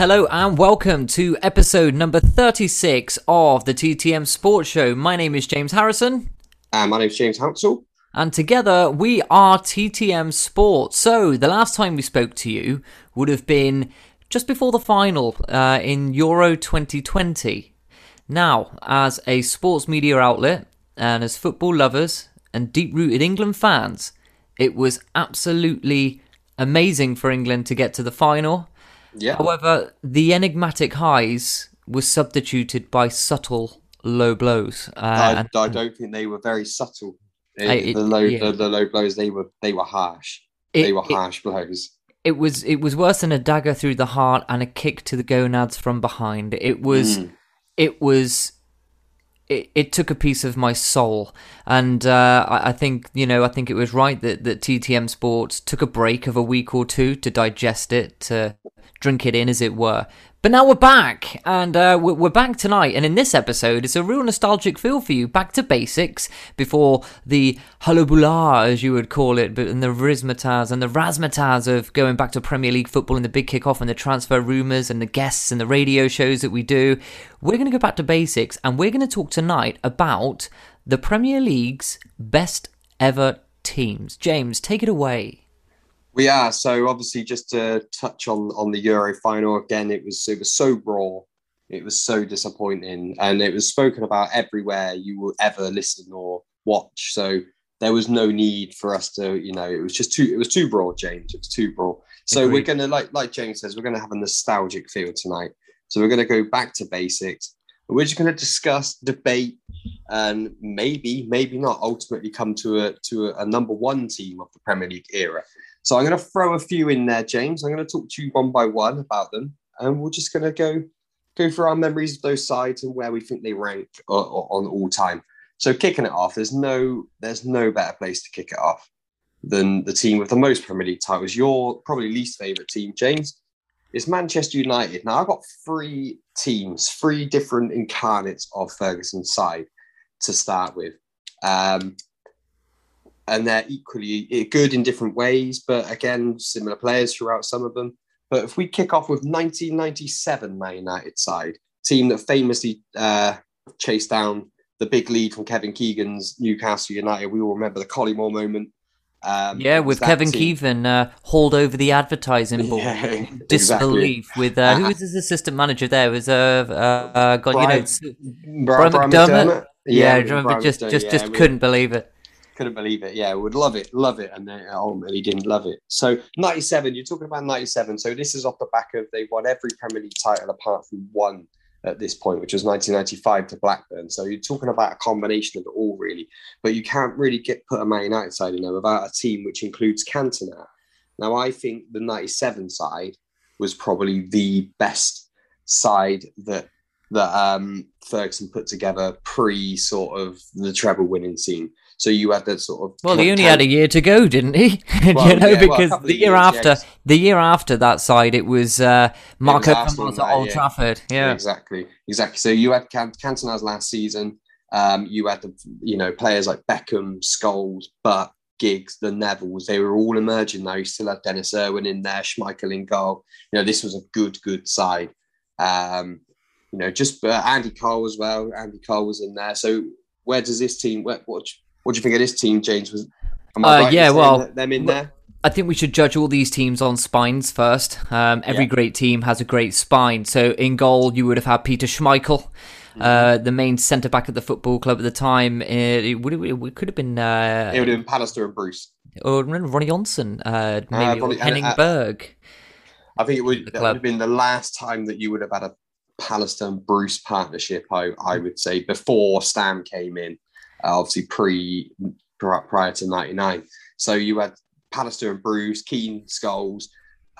Hello and welcome to episode number 36 of the TTM Sports Show. My name is James Harrison. And my name is James Hansel. And together we are TTM Sports. So the last time we spoke to you would have been just before the final uh, in Euro 2020. Now, as a sports media outlet and as football lovers and deep rooted England fans, it was absolutely amazing for England to get to the final. Yeah. However, the enigmatic highs were substituted by subtle low blows. Uh, I, I don't think they were very subtle. The, it- the low, yeah. the, the low blows, they were they were harsh. It- they were it- harsh blows. it was it was worse than a dagger through the heart and a kick to the gonads from behind. It was Mm. it was it, it took a piece of my soul, and uh, I, I think you know I think it was right that that TTM Sports took a break of a week or two to digest it, to drink it in, as it were. But now we're back, and uh, we're, back tonight. And in this episode, it's a real nostalgic feel for you. Back to basics before the hullabaloo, as you would call it, but and the razzmatazz and the razzmatazz of going back to Premier League football and the big kickoff and the transfer rumours and the guests and the radio shows that we do. We're going to go back to basics, and we're going to talk tonight about the Premier League's best ever teams. James, take it away. We are so obviously just to touch on on the Euro final again. It was it was so raw. It was so disappointing, and it was spoken about everywhere you will ever listen or watch. So there was no need for us to, you know, it was just too it was too broad, James. It was too broad. So Agreed. we're gonna like like James says, we're gonna have a nostalgic feel tonight. So we're gonna go back to basics. We're just gonna discuss, debate, and maybe maybe not ultimately come to a to a, a number one team of the Premier League era. So I'm going to throw a few in there, James. I'm going to talk to you one by one about them, and we're just going to go go through our memories of those sides and where we think they rank o- on all time. So kicking it off, there's no there's no better place to kick it off than the team with the most Premier League titles. Your probably least favourite team, James, is Manchester United. Now I've got three teams, three different incarnates of Ferguson's side to start with. Um, and they're equally good in different ways, but again, similar players throughout some of them. But if we kick off with 1997 Man United side, team that famously uh, chased down the big lead from Kevin Keegan's Newcastle United, we all remember the Collymore moment. Um, Yeah, with Kevin team. Keegan uh, hauled over the advertising board. Yeah, Disbelief exactly. with uh, who was his assistant manager there? It was uh, uh, uh God, you know, Brian- Brian, Brian Brian McDermott. McDermott. Yeah, do you remember? Brian just McDermott, just yeah, just we- couldn't believe it. Couldn't believe it. Yeah, would love it, love it, and then ultimately didn't love it. So '97, you're talking about '97. So this is off the back of they won every Premier League title apart from one at this point, which was 1995 to Blackburn. So you're talking about a combination of it all, really. But you can't really get put a Man United side in there without a team which includes Cantona. Now, I think the '97 side was probably the best side that that um, Ferguson put together pre sort of the treble winning scene. So you had that sort of Well, he only had a year to go, didn't he? Well, you know, yeah, because couple the year years, yeah, the year after that side, it was uh, Marco Arsenal Ramos that at Old year. Trafford. Yeah, exactly, exactly. So you had Can- Cantona's last season. Um, you had the you know players like Beckham, Scholes, Butt, Giggs, the Nevilles. They were all emerging now. You still had Denis Irwin in there, Schmeichel in goal. You know this was a good, good side. Um, you know, just uh, Andy Cole as well. Andy Cole was in there. So where does this team? What what, what do you think of this team, James? Was am Uh, right yeah, well, them in there. I think we should judge all these teams on spines first. Um, every Yeah. great team has a great spine. So in goal, you would have had Peter Schmeichel, Mm-hmm. uh, the main centre back at the football club at the time. Uh, It, would, it could have been uh, It would have been Pallister and Bruce. or Ronny Johnsen, uh, maybe or Ronnie- and, Henning uh, Berg. I think it would, that would have been the last time that you would have had a Pallister Bruce partnership. I, I would say before Stam came in, uh, obviously pre prior to '99. So you had Pallister and Bruce, Keane, Scholes,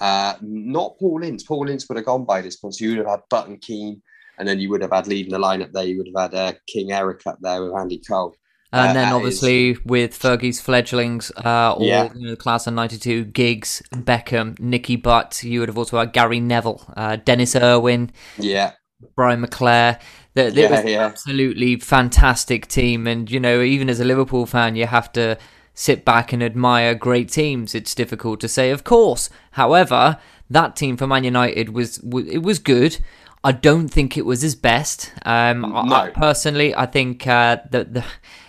uh, not Paul Ince. Paul Ince would have gone by this point. So you would have had Button Keane, and then you would have had leading the lineup there. You would have had uh, King Eric up there with Andy Cole. And Uh, then obviously with Fergie's fledglings, uh, all Yeah. you know, the class of '92, Giggs, Beckham, Nicky Butt. You would have also had Gary Neville, uh, Denis Irwin, Yeah, Brian McClair. That Yeah, was an yeah. absolutely fantastic team, and you know, even as a Liverpool fan, you have to sit back and admire great teams. It's difficult to say, of course. However, that team for Man United was, it was good. I don't think it was his best. Um, No. I, personally, I think uh, the, the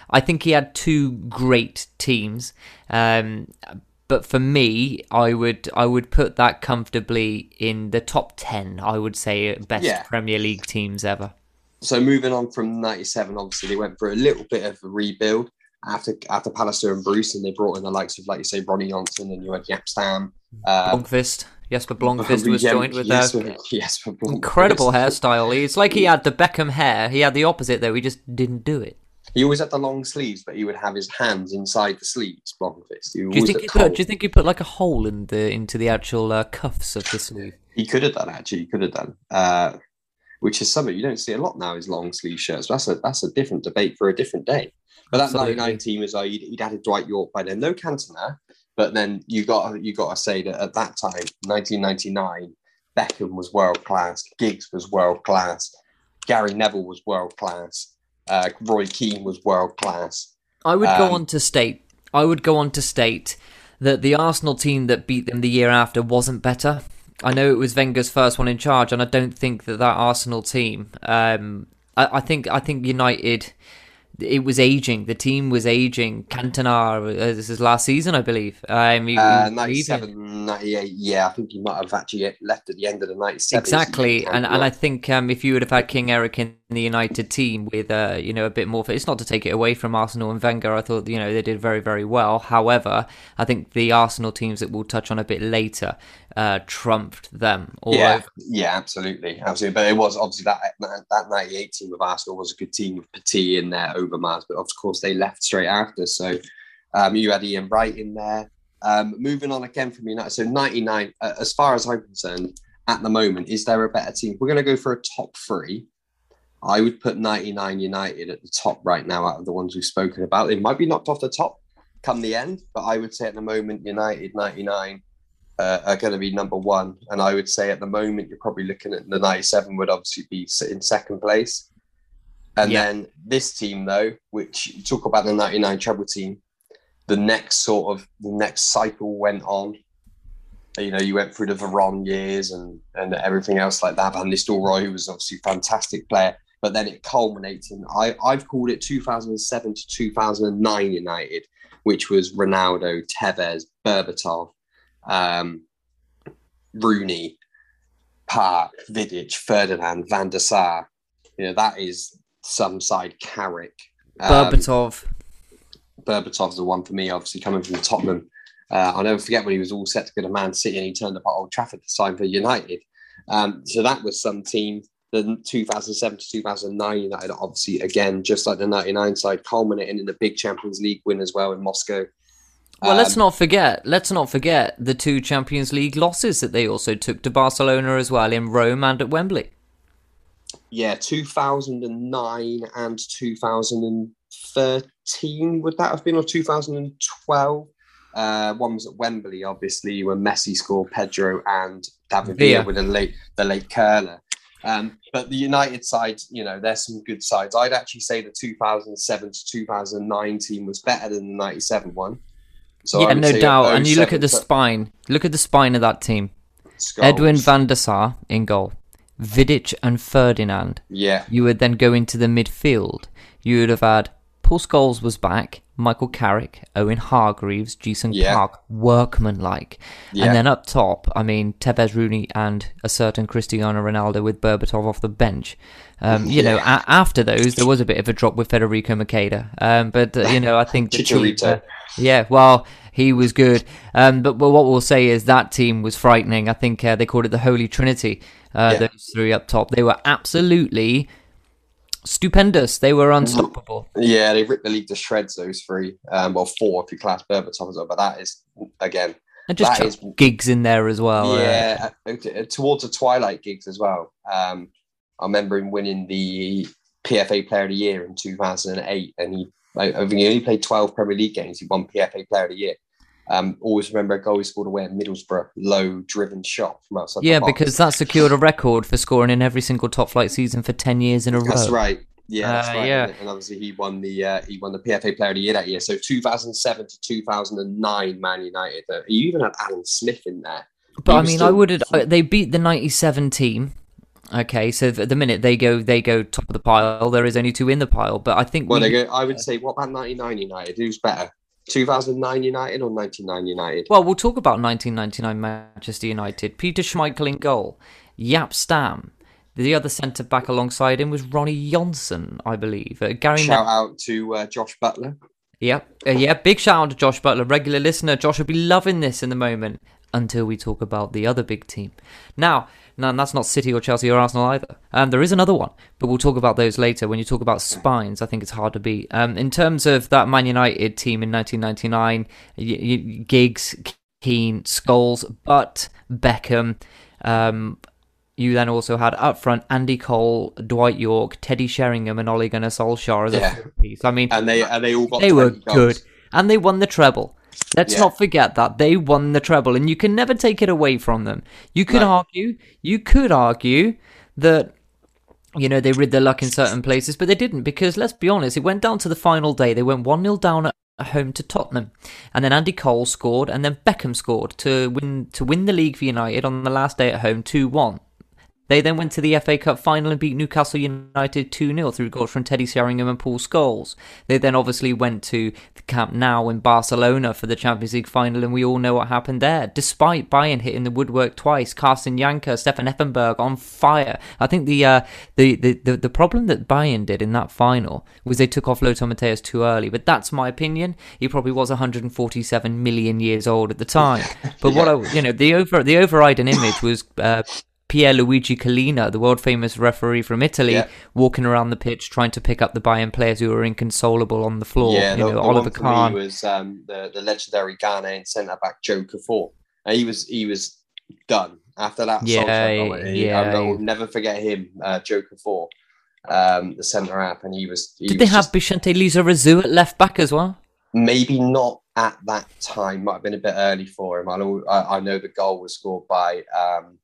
I think he had two great teams. Um, but for me, I would I would put that comfortably in the top ten. I would say best Yeah. Premier League teams ever. so moving on from 97 obviously they went for a little bit of a rebuild after after Pallister and Bruce and they brought in the likes of like you say Ronny Johnsen and you had Jaap Stam um, Blomqvist, Jesper Blomqvist was yeah, joined with yes, that yes, incredible hairstyle. It's like he had the Beckham hair. He had the opposite though. He just didn't do it. He always had the long sleeves but he would have his hands inside the sleeves Blomqvist he Do you think he put? Do you think he put like a hole in the into the actual uh, cuffs of the sleeve? he could have done actually he could have done uh, which is something you don't see a lot now is long sleeve shirts that's a that's a different debate for a different day but that Absolutely. 99 team is uh, he'd, he'd added Dwight Yorke by then no Cantona but then you got you got to say that at that time 1999 Beckham was world class Giggs was world class Gary Neville was world class uh, Roy Keane was world class I would go Um, on to state. I would go on to state that the Arsenal team that beat them the year after wasn't better. I know it was Wenger's first one in charge, and I don't think that that Arsenal team. Um, I, I think I think United. It was aging. The team was aging. Cantona, uh, this is last season, I believe. Um, he- uh, 97 98 yeah I think he might have actually left at the end of the 97 Exactly, and and I think um, if you would have had King Eric in the United team with uh, you know a bit more, it's not to take it away from Arsenal and Wenger. I thought you know they did very very well. However, I think the Arsenal teams that we'll touch on a bit later uh, trumped them. All yeah, over. yeah, absolutely, absolutely. But it was obviously that that, that '98 team of Arsenal was a good team with Petit in there, Overmars, but of course they left straight after. So um, you had Ian Wright in there. Um, moving on again from United, so '99. Uh, as far as I'm concerned, at the moment, is there a better team? We're going to go for a top three. I would put '99 United at the top right now out of the ones we've spoken about. They might be knocked off the top come the end, but I would say at the moment United '99 uh, are going to be number one. And I would say at the moment, you're probably looking at the 97 would obviously be in second place. And Yeah. then this team, though, which you talk about the 99 treble team, the next sort of the next cycle went on. You know, you went through the Veron years and and everything else like that. Van Nistelrooy, who was obviously a fantastic player, but then it culminates in I, I've called it 2007 to 2009 United, which was Ronaldo, Tevez, Berbatov, um, Rooney, Park, Vidic, Ferdinand, Van der Sar. You know, that is some side Carrick. Um, Berbatov. Berbatov's the one for me, obviously coming from Tottenham. Uh, I'll never forget when he was all set to go to Man City and he turned up at Old Trafford to sign for United. Um, so that was some team. The 2007 to 2009 United, obviously, again, just like the 99 side, culminating in the big Champions League win as well in Moscow. Well, let's Um, not forget. Let's not forget the two Champions League losses that they also took to Barcelona as well in Rome and at Wembley. Yeah, 2009 and 2013, would that have been, or 2012? Uh, one was at Wembley, obviously, when Messi scored Pedro and David Villa with the late the late curler. Um, but the United side, you know, there's some good sides. I'd actually say the 2007 to 2019 was better than the 97 one. So yeah, no doubt. And you look at the spine. Look at the spine of that team. Scholes. Edwin van der Sar in goal, Vidic and Ferdinand. Yeah, You would then go into the midfield. You would have had Paul Scholes was back, Michael Carrick, Owen Hargreaves, Jason Yeah. Park, workmanlike. Yeah. And then up top, I mean, Tevez Rooney and a certain Cristiano Ronaldo with Berbatov off the bench. Um, you know, a- after those, there was a bit of a drop with Federico Macheda. Um, but, uh, you know, I think the team, Chicharito. uh, yeah, well, he was good. Um, but, but what we'll say is that team was frightening. I think uh, they called it the Holy Trinity. Uh, Yeah. Those three up top, they were absolutely stupendous. They were unstoppable. Yeah, they ripped the league to shreds. Those three, um, well, four if you class Berbatov as well. But that is again, And just That is- Giggs in there as well. yeah, uh, uh, towards the twilight Giggs as well. Um, I remember him winning the PFA Player of the Year in 2008, and he, I think he only played 12 Premier League games. He won PFA Player of the Year. Um, always remember a goal he scored away at Middlesbrough, low driven shot from outside. yeah, the box. because that secured a record for scoring in every single top flight season for ten years in a row. That's right. Yeah, that's Uh, right. yeah. And, obviously he won the uh, he won the PFA Player of the Year that year. So 2007 to 2009, Man United. Uh, you even had Alan Smith in there. But He I mean, still- I would. uh, They beat the '97 team. Okay, so at the minute they go, they go top of the pile. There is only two in the pile, but I think Well, we- they go, I would say, what about 99 United? Who's better, 2009 United or 99 United? Well, we'll talk about 1999 Manchester United. Peter Schmeichel in goal, Jaap Stam. The other centre back alongside him was Ronny Johnsen, I believe. Uh, Gary. Shout out to uh, Josh Butler. Yep. Uh, yeah, big shout out to Josh Butler, regular listener. Josh will be loving this in the moment until we talk about the other big team. Now, no, that's not City or Chelsea or Arsenal either. And there is another one, but we'll talk about those later. When you talk about spines, I think it's hard to beat. Um, in terms of that Man United team in 1999, y- y- Giggs, Keane, Scholes, Butt, Beckham. Um, you then also had up front Andy Cole, Dwight Yorke, Teddy Sheringham, and Ole Gunnar Solskjaer as Yeah. a piece. I mean, And they and they all got they were goals. good and they won the treble let's Yeah. not forget that they won the treble and you can never take it away from them you could No. argue you could argue that you know they rid their luck in certain places but they didn't because let's be honest it went down to the final day they went 1-0 down at home to Tottenham and then Andy Cole scored and then Beckham scored to win to win the league for United on the last day at home 2-1 they then went to the FA Cup final and beat Newcastle United 2 0 through goals from Teddy Sheringham and Paul Scholes. They then obviously went to the Camp Nou in Barcelona for the Champions League final, and we all know what happened there. Despite Bayern hitting the woodwork twice, Carsten Jancker, Stefan Effenberg on fire. I think the, uh, the, the, the, the problem that Bayern did in that final was they took off Lothar Matthäus too early, but that's my opinion. He probably was 147 million years old at the time. But what I, you know, the over the overriding image was. Uh, Pier Luigi Collina, the world famous referee from Italy, Yeah. walking around the pitch trying to pick up the Bayern players who were inconsolable on the floor. Yeah, you the, know, the Oliver Kahn. was um, the the legendary Ghanaian centre back Joe Kuffour. And he was he was done after that. Yeah, Solskjaer. He- yeah, I will never forget him, uh, Joe Kuffour, um, the centre half, and he was. He Did they have just- Bixente Lizarazu at left back as well? maybe not at that time. Might have been a bit early for him. I know, I, I know the goal was scored by um,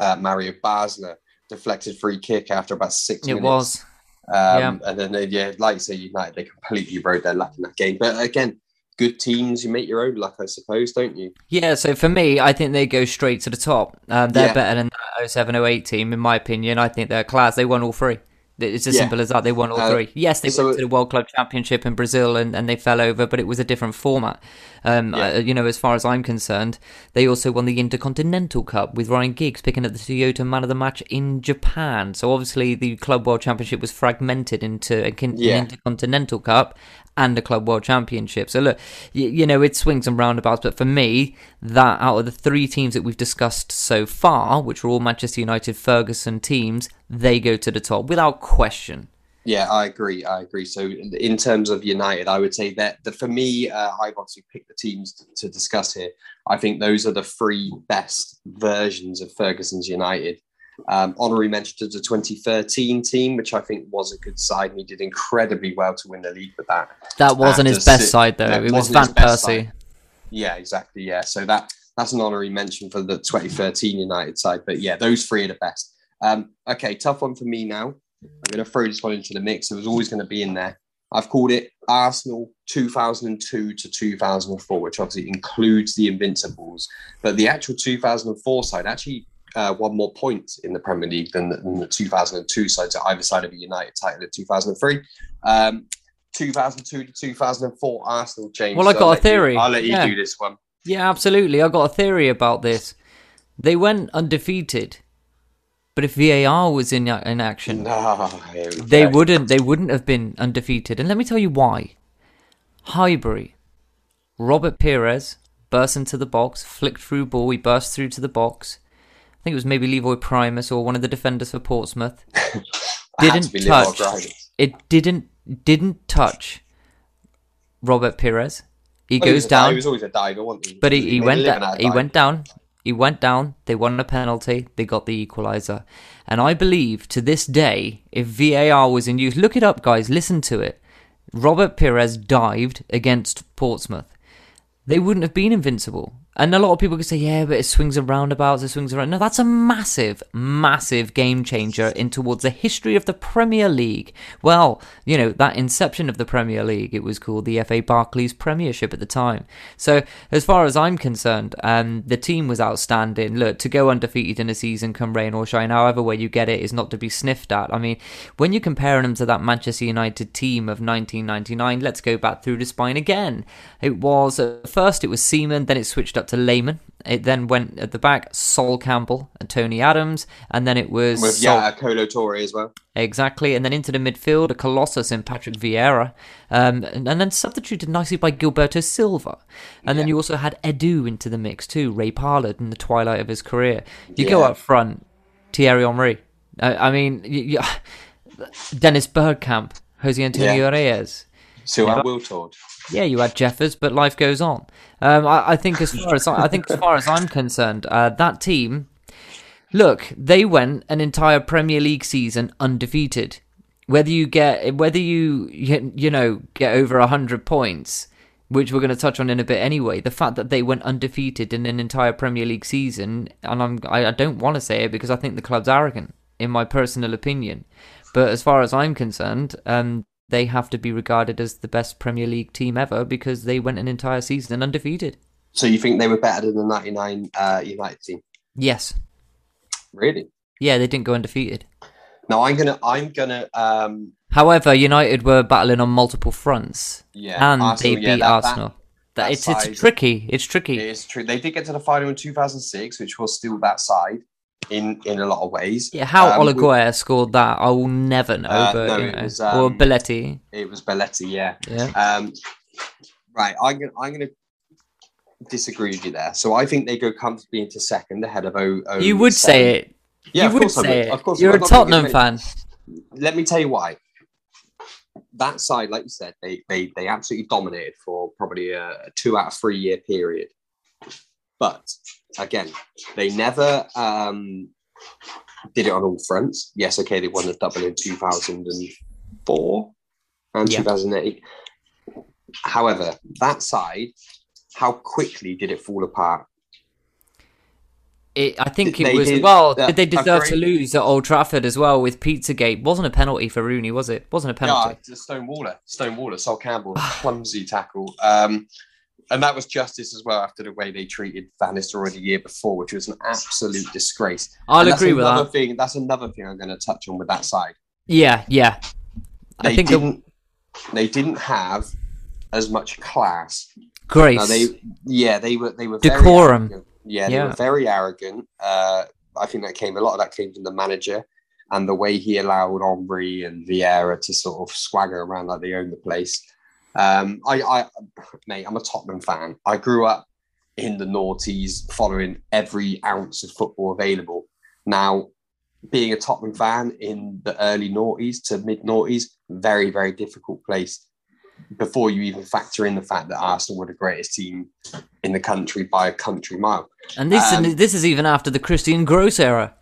uh, Mario Basler, deflected free kick after about six It minutes. It was. Um, And then, they, yeah, like you say, United, they completely rode their luck in that game. But again, good teams, you make your own luck, I suppose, don't you? Yeah, so for me, I think they go straight to the top. Um, they're Yeah. better than that 07 08 team, in my opinion. I think they're class. They won all three. It's as Yeah. simple as that. They won all Uh, three. Yes, they so- went to the World Club Championship in Brazil and, and they fell over, but it was a different format. Um, Yeah. uh, you know, as far as I'm concerned, they also won the Intercontinental Cup with Ryan Giggs picking up the Toyota Man of the Match in Japan. So obviously, the Club World Championship was fragmented into a, Yeah. an Intercontinental Cup and a Club World Championship. So look, you, you know, it swings and roundabouts. But for me, that out of the three teams that we've discussed so far, which are all Manchester United Ferguson teams, they go to the top without question. Yeah, I agree. I agree. So, in terms of United, I would say that, that for me, uh, I've obviously picked the teams to, to discuss here. I think those are the three best versions of Ferguson's United. Um, honorary mention to the 2013 team, which I think was a good side, and he did incredibly well to win the league with that. That wasn't his best si- side, though. it was Van Persie. side. Yeah, exactly. Yeah, so that that's an honorary mention for the 2013 United side. But yeah, those three are the best. Um, okay, tough one for me now. I'm going to throw this one into the mix. It was always going to be in there. I've called it Arsenal 2002 to 2004, which obviously includes the Invincibles. But the actual 2004 side actually uh, won more points in the Premier League than the, than the 2002 side, so either side of a United title in 2003. Um, 2002 to 2004 Arsenal, James. Well, I so got I'll a let you- theory. I'll let you Yeah. do this one. Yeah, absolutely. I got a theory about this. They went undefeated, but if VAR was in in action, No, they wouldn't. They wouldn't have been undefeated. And let me tell you why. Highbury, Robert Pires burst into the box, flicked through ball. He burst through to the box. I think it was maybe Leroy Primus or one of the defenders for Portsmouth. Didn't be Liverpool touch. It didn't didn't touch Robert Pires. He Well, goes di- down. He was always a diver, wasn't he? But he, he a went down. He went down. He went down. They won a penalty. They got the equaliser. And I believe to this day, if VAR was in use, look it up, guys. Listen to it. Robert Pires dived against Portsmouth. They wouldn't have been invincible. And a lot of people could say, yeah, but it swings and roundabouts, it swings around. No, that's a massive, massive game changer in towards the history of the Premier League. Well, you know, that inception of the Premier League, it was called the FA Barclays Premiership at the time. So, as far as I'm concerned, um, the team was outstanding. Look, to go undefeated in a season, come rain or shine, however way you get it, is not to be sniffed at. I mean, when you're comparing them to that Manchester United team of 1999, let's go back through the spine again. It was, at first, it was Seaman, then it switched up to Lehmann. It then went at the back, Sol Campbell and Tony Adams, and then it was with Sol- yeah, Kolo Touré as well. Exactly, and then into the midfield, a colossus in Patrick Vieira, um, and, and then substituted nicely by Gilberto Silva. And then you also had Edu into the mix too, Ray Parlour in the twilight of his career. You go up front, Thierry Henry. I, I mean, you, you, Dennis Bergkamp, Jose Antonio Yeah. Reyes. So Yeah. Yeah, you had Jeffers, but life goes on. Um, I, I think as far as I, I think as far as I'm concerned, uh, that team, look, they went an entire Premier League season undefeated. Whether you get whether you, you know get over hundred points, which we're going to touch on in a bit anyway, the fact that they went undefeated in an entire Premier League season, and I'm I, I don't want to say it because I think the club's arrogant, in my personal opinion. But as far as I'm concerned, um, they have to be regarded as the best Premier League team ever because they went an entire season undefeated. So you think they were better than the '99 uh, United team? Yes. Really? Yeah, they didn't go undefeated. Now I'm gonna I'm gonna um However, United were battling on multiple fronts. Yeah, And Arsenal, they beat that- that- Arsenal. That, that it's, it's tricky. It's tricky. It is true. They did get to the final in 2006, which was still that side in in a lot of ways. Yeah, how Um, Olaguer scored that, I will never know. Uh, but no, you it know. was, or um, Belletti. It was Belletti, yeah. Yeah. Um, right, I'm gonna I'm gonna disagree with you there. So I think they go comfortably into second ahead of O. o you would say it. Yeah, you of would course I say it. Of course, You're I'm a Tottenham fan. Let me tell you why. That side, like you said, they they they absolutely dominated for probably a two out of three year period. But again, they never um, did it on all fronts. Yes, okay, they won the double in 2004 and Yeah. 2008. However, that side, how quickly did it fall apart? It, I think it was did- well. uh, did they deserve to lose at Old Trafford as well with Pizzagate? Wasn't a penalty for Rooney, was it? Wasn't a penalty. Yeah, Stonewaller. Stonewaller, Sol Campbell, clumsy tackle. Um, and that was justice as well after the way they treated Van Nistelrooy the year before, which was an absolute disgrace. I'll And agree with another that. Thing, that's another thing I'm going to touch on with that side. Yeah, yeah. They I think didn't. They didn't have as much class. grace. Now, they, yeah, they were they were very Decorum. arrogant. Yeah, they Yeah. were very arrogant. Uh, I think that came a lot of that came from the manager and the way he allowed Omri and Vieira to sort of swagger around like they owned the place. Um, I, I, mate, I'm a Tottenham fan. I grew up in the noughties, following every ounce of football available. Now, being a Tottenham fan in the early noughties to mid noughties, very, very difficult place. Before you even factor in the fact that Arsenal were the greatest team in the country by a country mile. and this um, this is even after the Christian Gross era.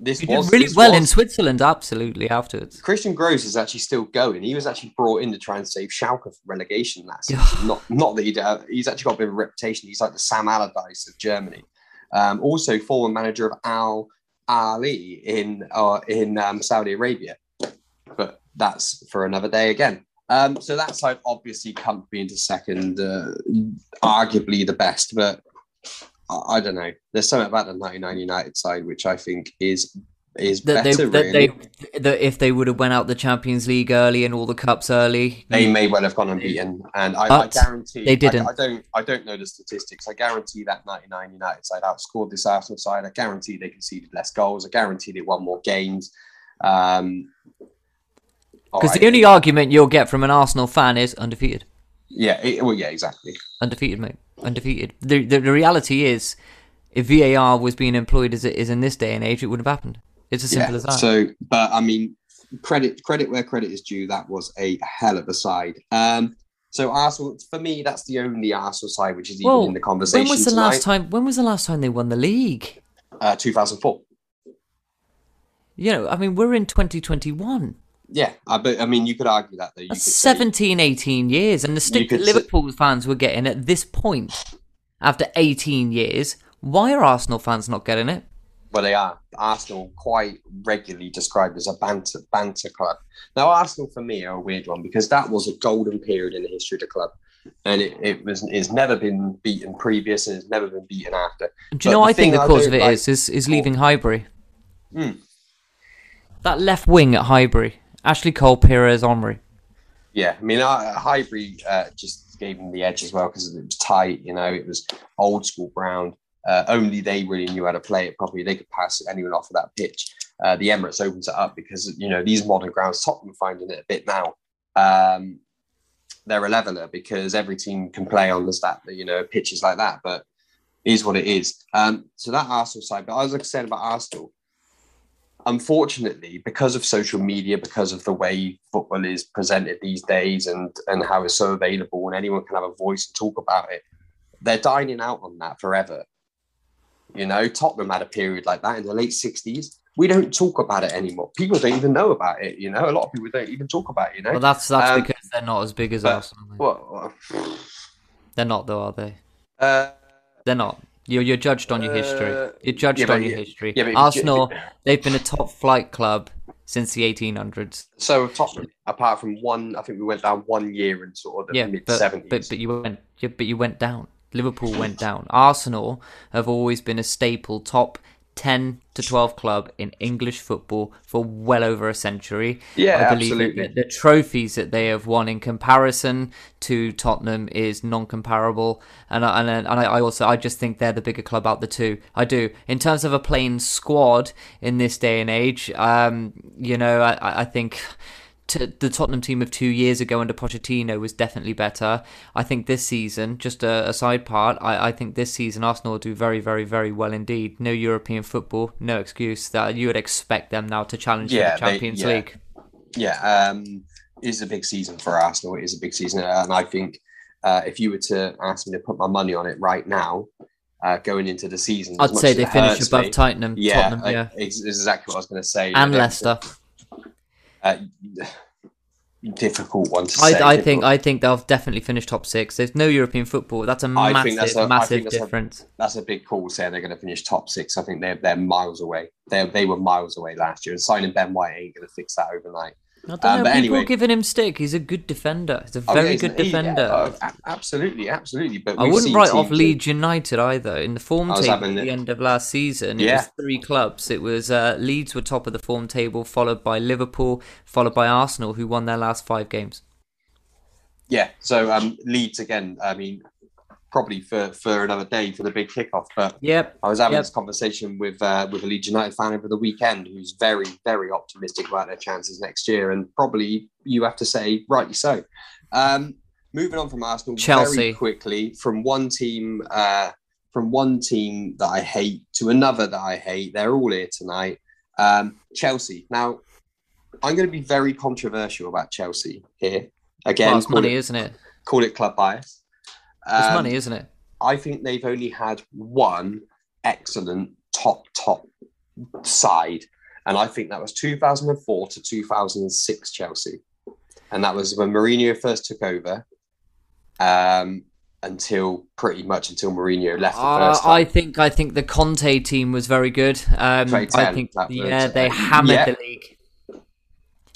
This You was did really this well in Switzerland, absolutely afterwards. Christian Gross is actually still going. He was actually brought in to try and save Schalke from relegation last season. Not, not that he'd, uh, he's actually got a bit of a reputation. He's like the Sam Allardyce of Germany. Um, also, former manager of Al Ali in uh, in um, Saudi Arabia. But that's for another day again. Um, so that side obviously can't be into second, uh, arguably the best, but I, I don't know. There's something about the 99 United side which I think is is That they, better. that really. they, that if they would have went out the Champions League early and all the cups early, they may well have gone unbeaten, and I, I guarantee they didn't. I, I don't. I don't know the statistics. I guarantee that 99 United side outscored this Arsenal side. I guarantee they conceded less goals. I guarantee they won more games. Um, because right. the only argument you'll get from an Arsenal fan is undefeated, yeah, it- well, yeah, exactly. undefeated, mate, undefeated. The the, the reality is, if VAR was being employed as it is in this day and age, it wouldn't have happened. It's as simple yeah. as that. So, but I mean, credit credit where credit is due. That was a hell of a side. Um, so Arsenal, for me, that's the only Arsenal side which is even Well, in the conversation. when was the tonight. last time? When was the last time they won the league? Uh, 2004. You know, I mean, we're in 2021. Yeah, I, but I mean, you could argue that though. You That's could say- 17, 18 years, and the stick that say- Liverpool fans were getting at this point, after 18 years, why are Arsenal fans not getting it? Well, they are. Arsenal quite regularly described as a banter banter club. Now, Arsenal for me are a weird one because that was a golden period in the history of the club, and it, it was it's never been beaten previous and it's never been beaten after. Do you know But what I think the I cause of it like- is? Is, is leaving Highbury. Hmm. That left wing at Highbury. Ashley Cole, Pires, Omri. Yeah, I mean, uh, Highbury uh, just gave him the edge as well because it was tight. You know, it was old school ground. Uh, only they really knew how to play it properly. They could pass anyone off of that pitch. Uh, the Emirates opens it up because you know these modern grounds. Tottenham finding it a bit now. Um, they're a leveler because every team can play on the stat you know pitches like that. But is what it is. Um, so that Arsenal side. But as I said about Arsenal, unfortunately, because of social media, because of the way football is presented these days and, and how it's so available and anyone can have a voice and talk about it, they're dining out on that forever. You know, Tottenham had a period like that in the late 60s. We don't talk about it anymore. People don't even know about it. You know, a lot of people don't even talk about it. You know, Well, that's that's Um, because they're not as big as but- Arsenal. mate. well, They're not, though, are they? uh, They're not. You're, you're judged on your history. Uh, You're judged yeah, on your you- history. yeah, Arsenal, they've been a top flight club since the 1800s. so Tottenham, apart from one, I think we went down one year in sort of the yeah, mid but, 70s. but but you went yeah, but you went down. Liverpool went down. Arsenal have always been a staple top ten to twelve club in English football for well over a century. Yeah, I believe absolutely. that the trophies that they have won in comparison to Tottenham is non-comparable, and I, and, I- and I also I just think they're the bigger club out the two. I do in terms of a playing squad in this day and age. Um, you know, I I think t- the Tottenham team of two years ago under Pochettino was definitely better. I think this season, just a, a side part, I, I think this season Arsenal will do very, very, very well indeed. No European football, no excuse that you would expect them now to challenge Yeah, the they- Champions yeah. League. yeah, um, it is a big season for Arsenal. It is a big season, and I think uh, if you were to ask me to put my money on it right now, uh, going into the season, I'd say they finish above me- Tottenham. Yeah, Tottenham, yeah. It's, it's exactly what I was going to say. and know, Leicester. Uh, difficult one to say. I, I think. I think they'll definitely finish top six. There's no European football. That's a I massive, that's a- I massive that's a- difference. that's a big call saying they're going to finish top six. I think they're they're miles away. They they were miles away last year, and signing Ben White ain't going to fix that overnight. I don't Um, know. People anyway- are giving him stick. He's a good defender. He's a Oh, very yeah, good defender. uh, a- absolutely, absolutely. But I wouldn't write off Leeds United either. In the form table at the it- end of last season, it Yeah. was three clubs. It was uh, Leeds were top of the form table, followed by Liverpool, followed by Arsenal, who won their last five games. Yeah, so um, Leeds again. I mean, probably for for another day for the big kickoff. But Yep. I was having Yep. this conversation with uh, with a Leeds United fan over the weekend, who's very very optimistic about their chances next year, and probably you have to say rightly so. Um, moving on from Arsenal, Chelsea. very quickly from one team uh, from one team that I hate to another that I hate. They're all here tonight. Um, Chelsea. Now, I'm going to be very controversial about Chelsea here. Again, Well, it's money, it- isn't it? call it club bias. It's Um, money, isn't it? I think they've only had one excellent top top side, and I think that was 2004 to 2006 Chelsea, and that was when Mourinho first took over. Um, until pretty much until Mourinho left the Uh, time. I think I think the Conte team was very good. Um, I think yeah, they hammered yeah. the league.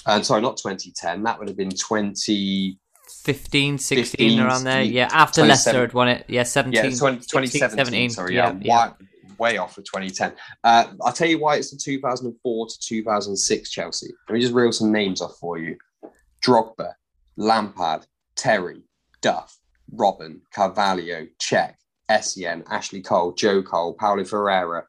Uh, sorry, not 2010. That would have been 20. 15, 16, 15, around there. 16, Yeah, after 27. Leicester had won it. Yeah, 17. Yeah, 20, 16, 2017. 17. Sorry, yeah, Way, way off of 2010. Uh, I'll tell you why it's the 2004 to 2006 Chelsea. Let me just reel some names off for you Drogba, Lampard, Terry, Duff, Robben, Carvalho, Cech, Essien, Ashley Cole, Joe Cole, Paulo Ferreira.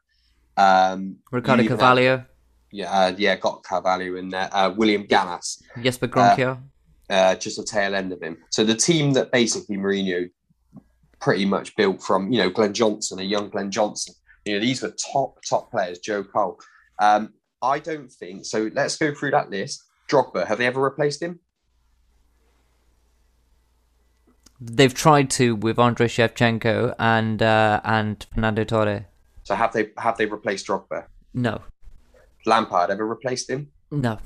Um, Ricardo Carvalho, yeah, uh, yeah, got Carvalho in there. Uh, William Gallas. Jesper Grønkjær. Uh, just the tail end of him. So the team that basically Mourinho pretty much built from, you know, Glenn Johnson, a young Glenn Johnson. You know, these were top, top players, Joe Cole. Um, I don't think so. Let's go through that list. Drogba, have they ever replaced him? They've tried to with Andrei Shevchenko and uh, and Fernando Torre. So have they have they replaced Drogba? No, Lampard ever replaced him? no,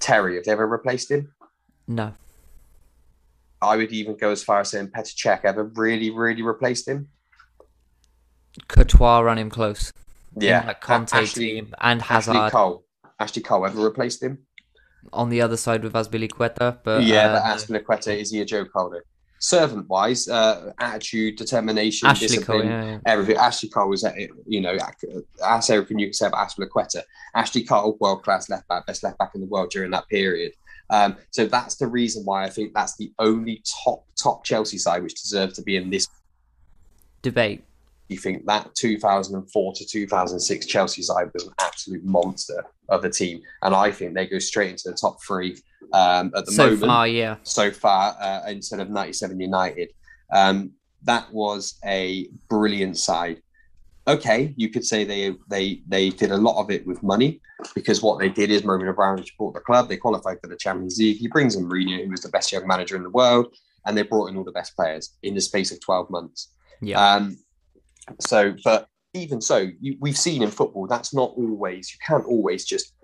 Terry, have they ever replaced him? No. I would even go as far as saying Petr Cech ever really, really replaced him. Courtois ran him close. Yeah, Conte Ashley- team and Ashley Hazard Cole. Ashley Cole ever replaced him? on the other side with Azpilicueta. But yeah, uh, but Azpilicueta is he a joke holder? Servant wise, uh, attitude, determination, Ashley discipline, Cole, yeah, yeah. everything. Ashley Cole was, uh, you know, that's everything you can say about Azpilicueta. Ashley Cole, world class left back, best left back in the world during that period. Um, so that's the reason why I think that's the only top top Chelsea side which deserves to be in this. debate. You think that 2004 to 2006 Chelsea side was an absolute monster of a team, and I think they go straight into the top three um, at the So moment So far, yeah. so far uh, instead of 97 United. Um, that was a brilliant side. Okay, you could say they they they did a lot of it with money because what they did is Mourinho Abramovich bought the club. They qualified for the Champions League. He brings in Mourinho, who was the best young manager in the world, and they brought in all the best players in the space of 12 months. Yeah. Um, so, but even so, you, we've seen in football that's not always. You can't always just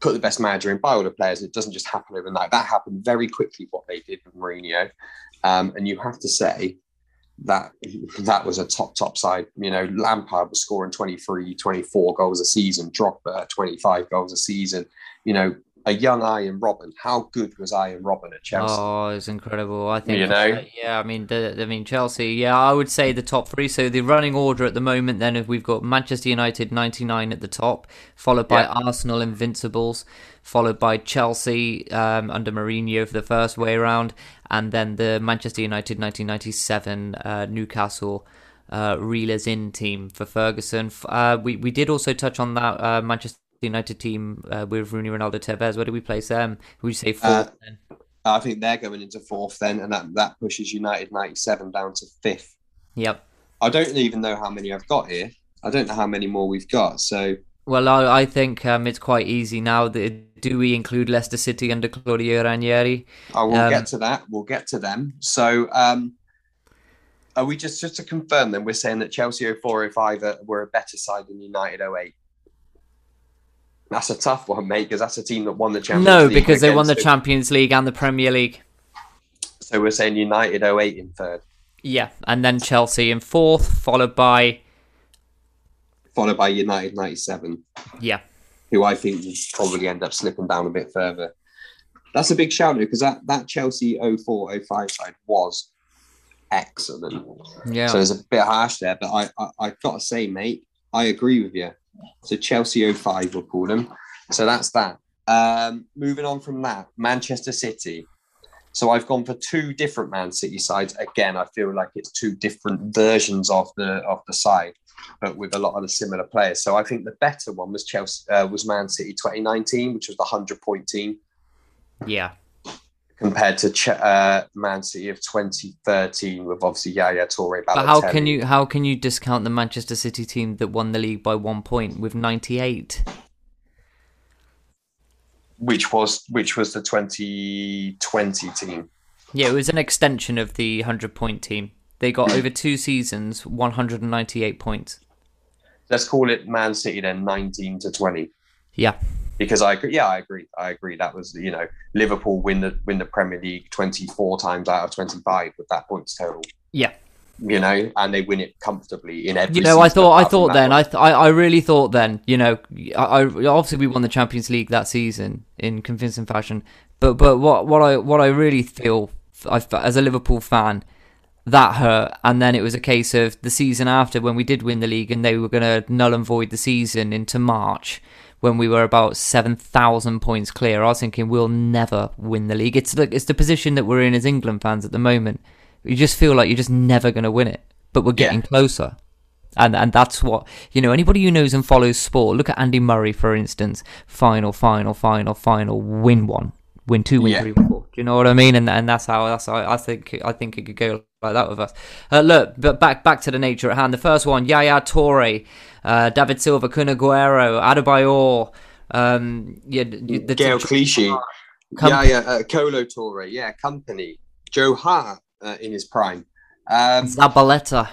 put the best manager in, buy all the players. It doesn't just happen overnight. That happened very quickly. What they did with Mourinho, um, and you have to say that that was a top top side. You know, Lampard was scoring 23, 24 goals a season. Drogba 25 goals a season. You know, a young Arjen Robben. How good was Arjen Robben at Chelsea? Oh, it's incredible. I think You know? yeah. I mean, the, I mean Chelsea. Yeah, I would say the top three. So the running order at the moment, then, if we've got Manchester United ninety nine at the top, followed by Yeah. Arsenal Invincibles, followed by Chelsea um, under Mourinho for the first way around, and then the Manchester United nineteen ninety seven uh, Newcastle. Uh, reelers in team for Ferguson. Uh, we we did also touch on that uh, Manchester United team uh, with Rooney, Ronaldo, Tevez. Where do we place them? Would you say fourth? Uh, then? I think they're going into fourth then, and that, that pushes United 97 down to fifth. Yep. I don't even know how many I've got here. I don't know how many more we've got. So Well, I, I think um, it's quite easy now. That, do we include Leicester City under Claudio Ranieri? I will Um, get to that. We'll get to them. So um, are we just just to confirm then? We're saying that Chelsea 04 05 were a better side than United 08. That's a tough one, mate, because that's a team that won the Champions No, League because they won the against- Champions League and the Premier League. So we're saying United 08 in third, Yeah, and then Chelsea in fourth, followed by followed by United 97. yeah, who I think will probably end up slipping down a bit further. That's a big shout because that, that Chelsea 04 05 side was excellent. Yeah. So it's a bit harsh there, but I, I I've got to say, mate, I agree with you. So Chelsea 05 we'll call them. So that's that. Um, moving on from that, Manchester City. So I've gone for two different Man City sides. Again, I feel like it's two different versions of the of the side, but with a lot of the similar players. So I think the better one was Chelsea uh, was Man City 2019, which was the hundred point team yeah. Compared to Ch- uh, Man City of 2013 with obviously Yaya Toure. But how can you how can you discount the Manchester City team that won the league by one point with 98? Which was which was the 2020 team. Yeah, it was an extension of the 100 point team. They got over two seasons 198 points. Let's call it Man City then 19 to 20. Yeah. Because I agree. Yeah, I agree. I agree. That was you know Liverpool win the win the Premier League twenty four times out of twenty five with that points total. Yeah. You know, and they win it comfortably in every. You know, I thought, I thought then, one. I, th- I, I really thought then. You know, I, I obviously we won the Champions League that season in convincing fashion. But, but what, what I, what I really feel, I, as a Liverpool fan, that hurt. And then it was a case of the season after when we did win the league, and they were going to null and void the season into March when we were about seven thousand points clear. I was thinking we'll never win the league. It's the, it's the position that we're in as England fans at the moment. You just feel like you're just never going to win it, but we're getting Yeah. closer. And and that's what you know. Anybody who knows and follows sport, look at Andy Murray for instance. Final, final, final, final. Win one, win two, win Yeah. three, win four. Do you know what I mean? And and that's how that's how I think I think it could go like that with us. Uh, look, but back back to the nature at hand. The first one, Yaya Toure, uh, David Silva, Kun Aguero, Adebayor. Um, yeah, the, Gael Clichy, yeah, yeah, uh, Kolo Touré, yeah, Kompany, Joe Hart uh, in his prime. Um, Zabaleta.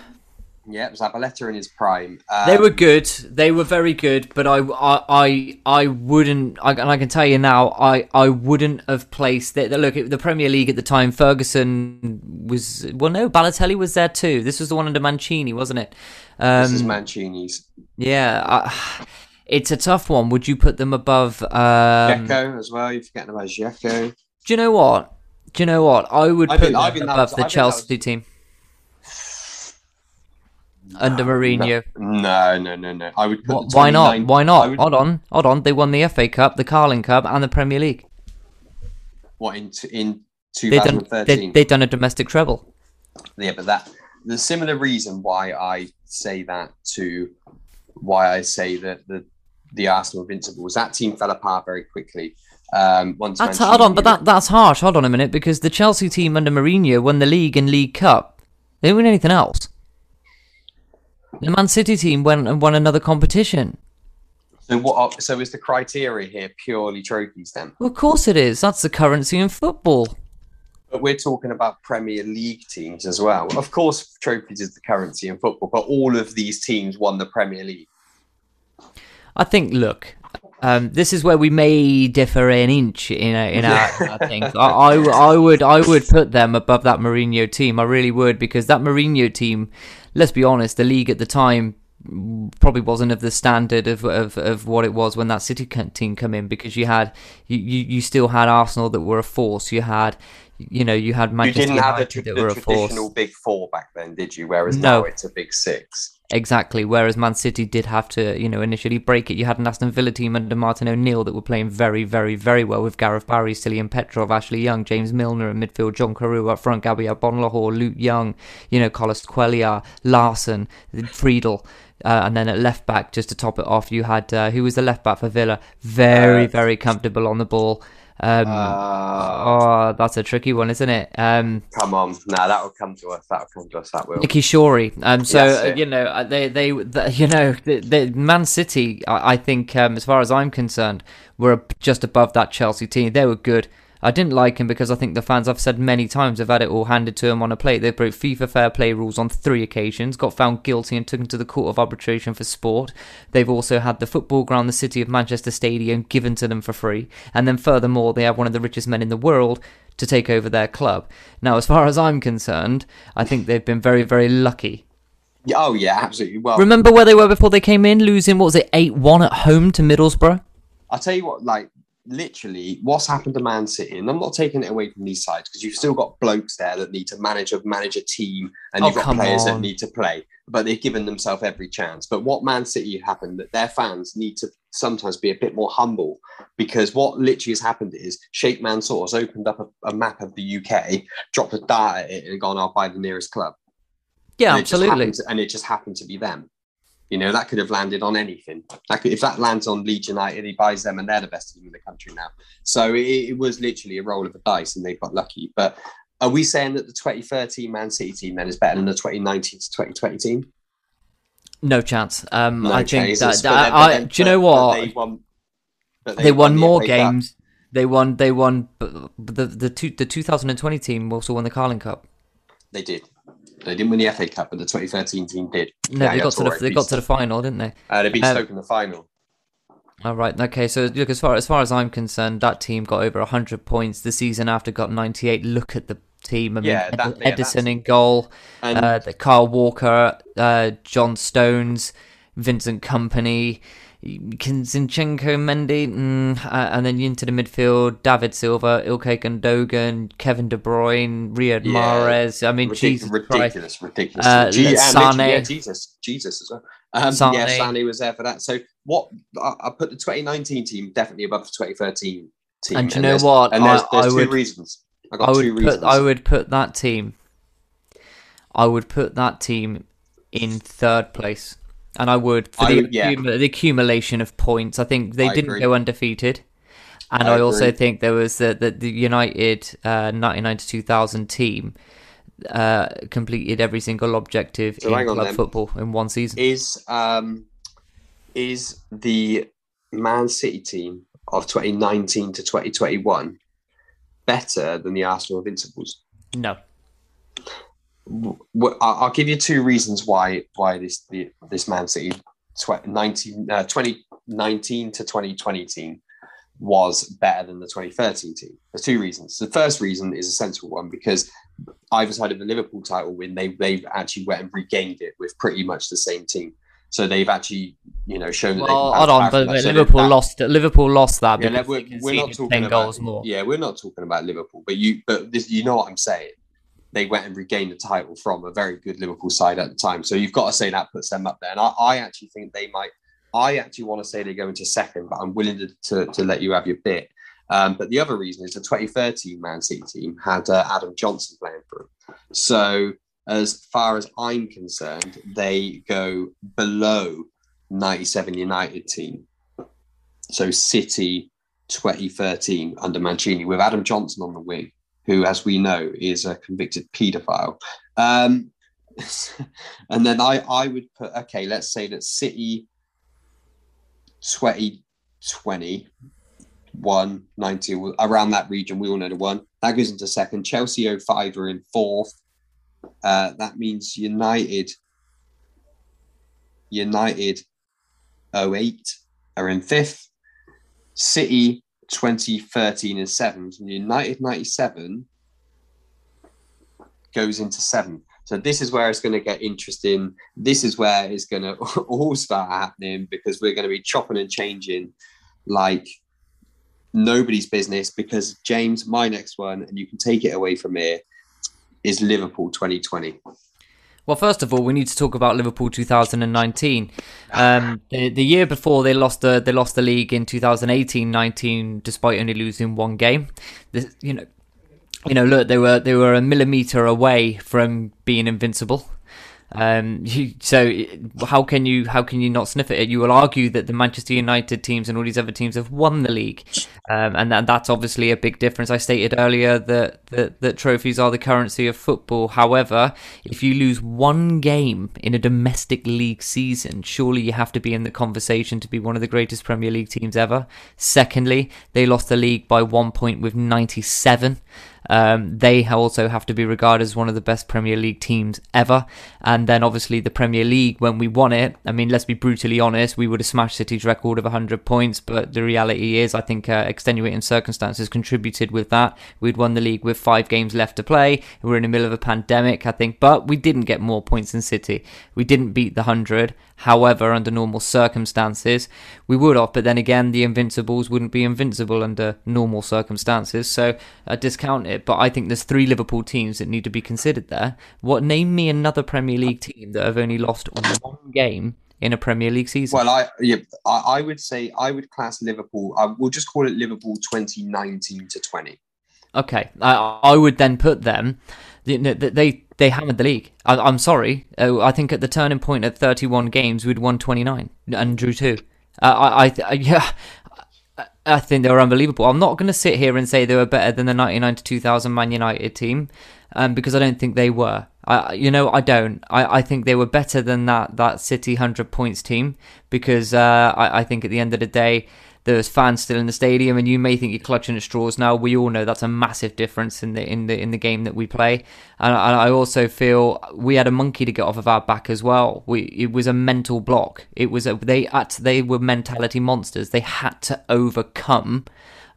Yeah, it was Zabaleta in his prime. Um, They were good. They were very good, but I, I, I, I wouldn't. I, and I can tell you now, I, I wouldn't have placed it. Look, the Premier League at the time, Ferguson was. Well, no, Balotelli was there too. This was the one under Mancini, wasn't it? Um, This is Mancini's. yeah, I, it's a tough one. Would you put them above? Um, as well. You're forgetting about Dzeko. do you know what? Do you know what? I would I put them that above was- the I Chelsea was- team under Mourinho. No, no, no, no. I would put Wh- Why not? Why not? would- Hold on, hold on. They won the FA Cup, the Carling Cup, and the Premier League. What in in They done 2013? they, they done a domestic treble. yeah, but that the similar reason why I say that to why I say that the the Arsenal Invincibles that team fell apart very quickly. Um, once That's hold on, but that that's harsh. Hold on a minute, because the Chelsea team under Mourinho won the league and League Cup. They didn't win anything else. The Man City team went and won another competition. So what? Are, So is the criteria here purely trophies then? Well, of course it is. That's the currency in football. But we're talking about Premier League teams as well. Of course, trophies is the currency in football, but all of these teams won the Premier League. I think. Look, um, this is where we may differ an inch in a, in our. I think I, I I would I would put them above that Mourinho team. I really would because that Mourinho team. Let's be honest, the league at the time probably wasn't of the standard of, of, of what it was when that City team come in because you had you, you, you still had Arsenal that were a force. You had you know you had Manchester you didn't have the, United tra- that were the a force. big four back then, did you? Whereas No. now it's a big six. Exactly. Whereas Man City did have to, you know, initially break it. You had an Aston Villa team under Martin O'Neill that were playing very, very, very well with Gareth Barry, Stiliyan Petrov, Ashley Young, James Milner in midfield, John Carew up front, Gabriel Agbonlahor, Luke Young, you know, Carlos Cuéllar, Larson, Friedel. Uh, and then at left back, just to top it off, you had uh, who was the left back for Villa? Very, Uh, very comfortable on the ball. Um, Uh, oh, that's a tricky one, isn't it? Um, Come on, nah, that will come to us. That will come to us. That will. Nicky Shorey. Um, so uh, you know uh, they they the, you know the, the Man City. I, I think um, as far as I'm concerned, were just above that Chelsea team. They were good. I didn't like him because I think the fans I've said many times have had it all handed to them on a plate. They broke FIFA fair play rules on three occasions, got found guilty and taken to the Court of Arbitration for Sport. They've also had the football ground, the City of Manchester Stadium, given to them for free. And then furthermore, they have one of the richest men in the world to take over their club. Now, as far as I'm concerned, I think they've been very, very lucky. Oh yeah, absolutely. Well, Remember where they were before they came in, losing what was it, eight one at home to Middlesbrough? I'll tell you what. Like literally what's happened to Man City, and I'm not taking it away from these sides because you've still got blokes there that need to manage a manage a team, and Oh, you've got players that need to play. But they've given themselves every chance. But what Man City happened that their fans need to sometimes be a bit more humble because what literally has happened is Sheikh Mansour has opened up a, a map of the UK, dropped a dart at it, and gone, "I'll buy the nearest club." Yeah, and it absolutely. to- and it just happened to be them. You know, that could have landed on anything. That could, if that lands on Leeds United, he buys them, and they're the best team in the country now. So it, it was literally a roll of the dice, and they got lucky. But are we saying that the 2013 Man City team then is better than the 2019 to 2020 team? No chance. Um, No I think that, that- I, do you know what? They won, but they, won, the more Cup. games. They won. They won. But the the two, the 2020 team also won the Carling Cup. They did. They didn't win the FA Cup, but the 2013 team did. No, they got to the they got to the final, didn't they? Uh, they beat Um, Stoke in the final. All right. Okay. So look, as far as far as I'm concerned, that team got over 100 points. The season after got 98. Look at the team. I mean, Yeah, that- Ed- yeah, Ederson in goal. And uh, the Kyle Walker, uh, John Stones, Vincent Kompany, Zinchenko, Mendy, mm, uh, and then into the midfield, David Silva, Ilkay Gundogan, Kevin De Bruyne, Riyad Yeah, Mahrez. I mean, Ridic- Jesus Christ. ridiculous, ridiculous. Uh, and Sane. yeah, Jesus, Jesus as well. Um, yeah, Sane. Sane was there for that. So what I, I put the 2019 team definitely above the 2013 team. And do you know what? And there's, there's I two would- reasons. I got I two reasons. put I would put that team. I would put that team in third place, and I would for the, yeah. the accumulation of points. I think they I didn't agree. go undefeated, and I I, also think there was the the, the United uh, ninety nine to two thousand team uh, completed every single objective So in club then. football in one season. is um is the Man City team of 2019 to 2021 better than the Arsenal of Invincibles? no, w- w- I- I'll give you two reasons why why this the, this Man City tw- 19, uh, 2019 to 2020 team was better than the 2013 team. There's two reasons. The first reason is a sensible one because either side of the Liverpool title win, they they've actually went and regained it with pretty much the same team. So they've actually, you know, shown that well, hold on, but, but So Liverpool that- lost. Liverpool lost that yeah, we're, we're not talking 10 about goals more. Yeah, we're not talking about Liverpool, but you, but this, you know what I'm saying. They went and regained the title from a very good Liverpool side at the time, so you've got to say that puts them up there. And I, I actually think they might. I actually want to say they go into second, but I'm willing to to, to let you have your bit. Um, but the other reason is the 2013 Man City team had uh, Adam Johnson playing for them. So as far as I'm concerned, they go below 97 United team. So City 2013 under Mancini with Adam Johnson on the wing, who, as we know, is a convicted paedophile. Um, and then I, I would put, okay, let's say that City 2020 one 90 around that region we all know the one. That goes into second. Chelsea 05 are in fourth. Uh, that means united united 08 are in fifth. City 2013 is seventh and united 97 goes into seventh. So this is where it's going to get interesting. This is where it's going to all start happening because we're going to be chopping and changing like nobody's business because James, my next one, and you can take it away from here, is Liverpool 2020. Well, first of all, we need to talk about Liverpool 2019. Um, the, the year before they lost the they lost the league in 2018-19, despite only losing one game. This, you know, you know, look, they were they were a millimeter away from being invincible. Um, you, so how can you how can you not sniff at it? You will argue that the Manchester United teams and all these other teams have won the league, um, and that, that's obviously a big difference. I stated earlier that, that that trophies are the currency of football. However, if you lose one game in a domestic league season, surely you have to be in the conversation to be one of the greatest Premier League teams ever. Secondly, they lost the league by one point with ninety seven. Um, they also have to be regarded as one of the best Premier League teams ever. And then obviously the Premier League, when we won it, I mean, let's be brutally honest, we would have smashed City's record of 100 points. But the reality is, I think uh, extenuating circumstances contributed with that. We'd won the league with five games left to play. We're in the middle of a pandemic, I think, but we didn't get more points than City. We didn't beat the 100. However, under normal circumstances, we would have. But then again, the Invincibles wouldn't be invincible under normal circumstances. So uh, discount it. But I think there's three Liverpool teams that need to be considered there. What name me another Premier League team that have only lost one game in a Premier League season? Well, I yeah, I, I would say I would class Liverpool. I will just call it Liverpool 2019 to 20. Okay, I I would then put them. you know, They they, hammered the league. I, I'm sorry. Uh, I think at the turning point at 31 games, we'd won 29 and drew two. Uh, I I yeah. I- think they were unbelievable. I'm not going to sit here and say they were better than the 99 to 2000 Man United team, um, because I don't think they were. I, you know, I don't. I, I think they were better than that that City 100 points team because uh, I, I think at the end of the day, there's fans still in the stadium, and you may think you're clutching at straws now. We all know that's a massive difference in the in the in the game that we play, and, I- also feel we had a monkey to get off of our back as well. We it was a mental block. It was a, they at they were mentality monsters. They had to overcome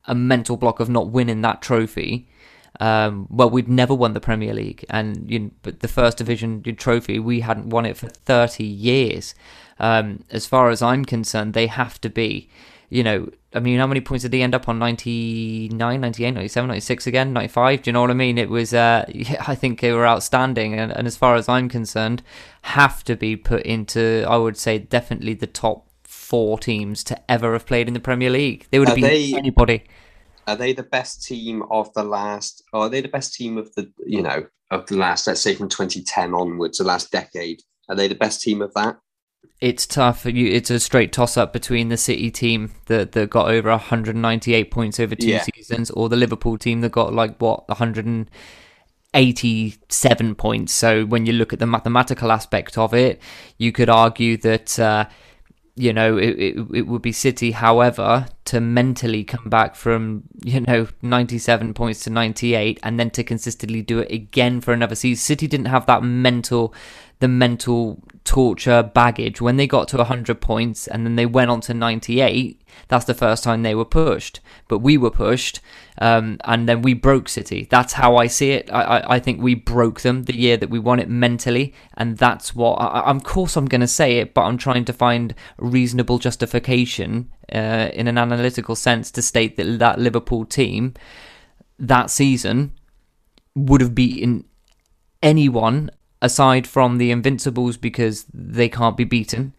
a mental block of not winning that trophy. Um, well, we'd never won the Premier League, and you know, but the first division trophy we hadn't won it for thirty years. Um, as far as I'm concerned, they have to be. You know, I mean, how many points did they end up on? 99, 98, 97, 96 again, 95? Do you know what I mean? It was, uh, yeah, I think they were outstanding. And, and as far as I'm concerned, have to be put into, I would say, definitely the top four teams to ever have played in the Premier League. They would have Are been they- anybody. Are they the best team of the last? Or are they the best team of the you know of the last? Let's say from 2010 onwards, the last decade. Are they the best team of that? It's tough. You, it's a straight toss up between the City team that, that got over 198 points over two Yeah. seasons, or the Liverpool team that got like what 187 points. So when you look at the mathematical aspect of it, you could argue that. Uh, you know, it, it it would be City. However, to mentally come back from you know 97 points to 98, and then to consistently do it again for another season, City didn't have that mental, the mental torture baggage when they got to 100 points, and then they went on to 98. That's the first time they were pushed, but we were pushed, um, and then we broke City. That's how I see it. I, I, I think we broke them the year that we won it mentally, and that's what. I, of course, I'm going to say it, but I'm trying to find reasonable justification uh, in an analytical sense to state that that Liverpool team that season would have beaten anyone aside from the Invincibles because they can't be beaten,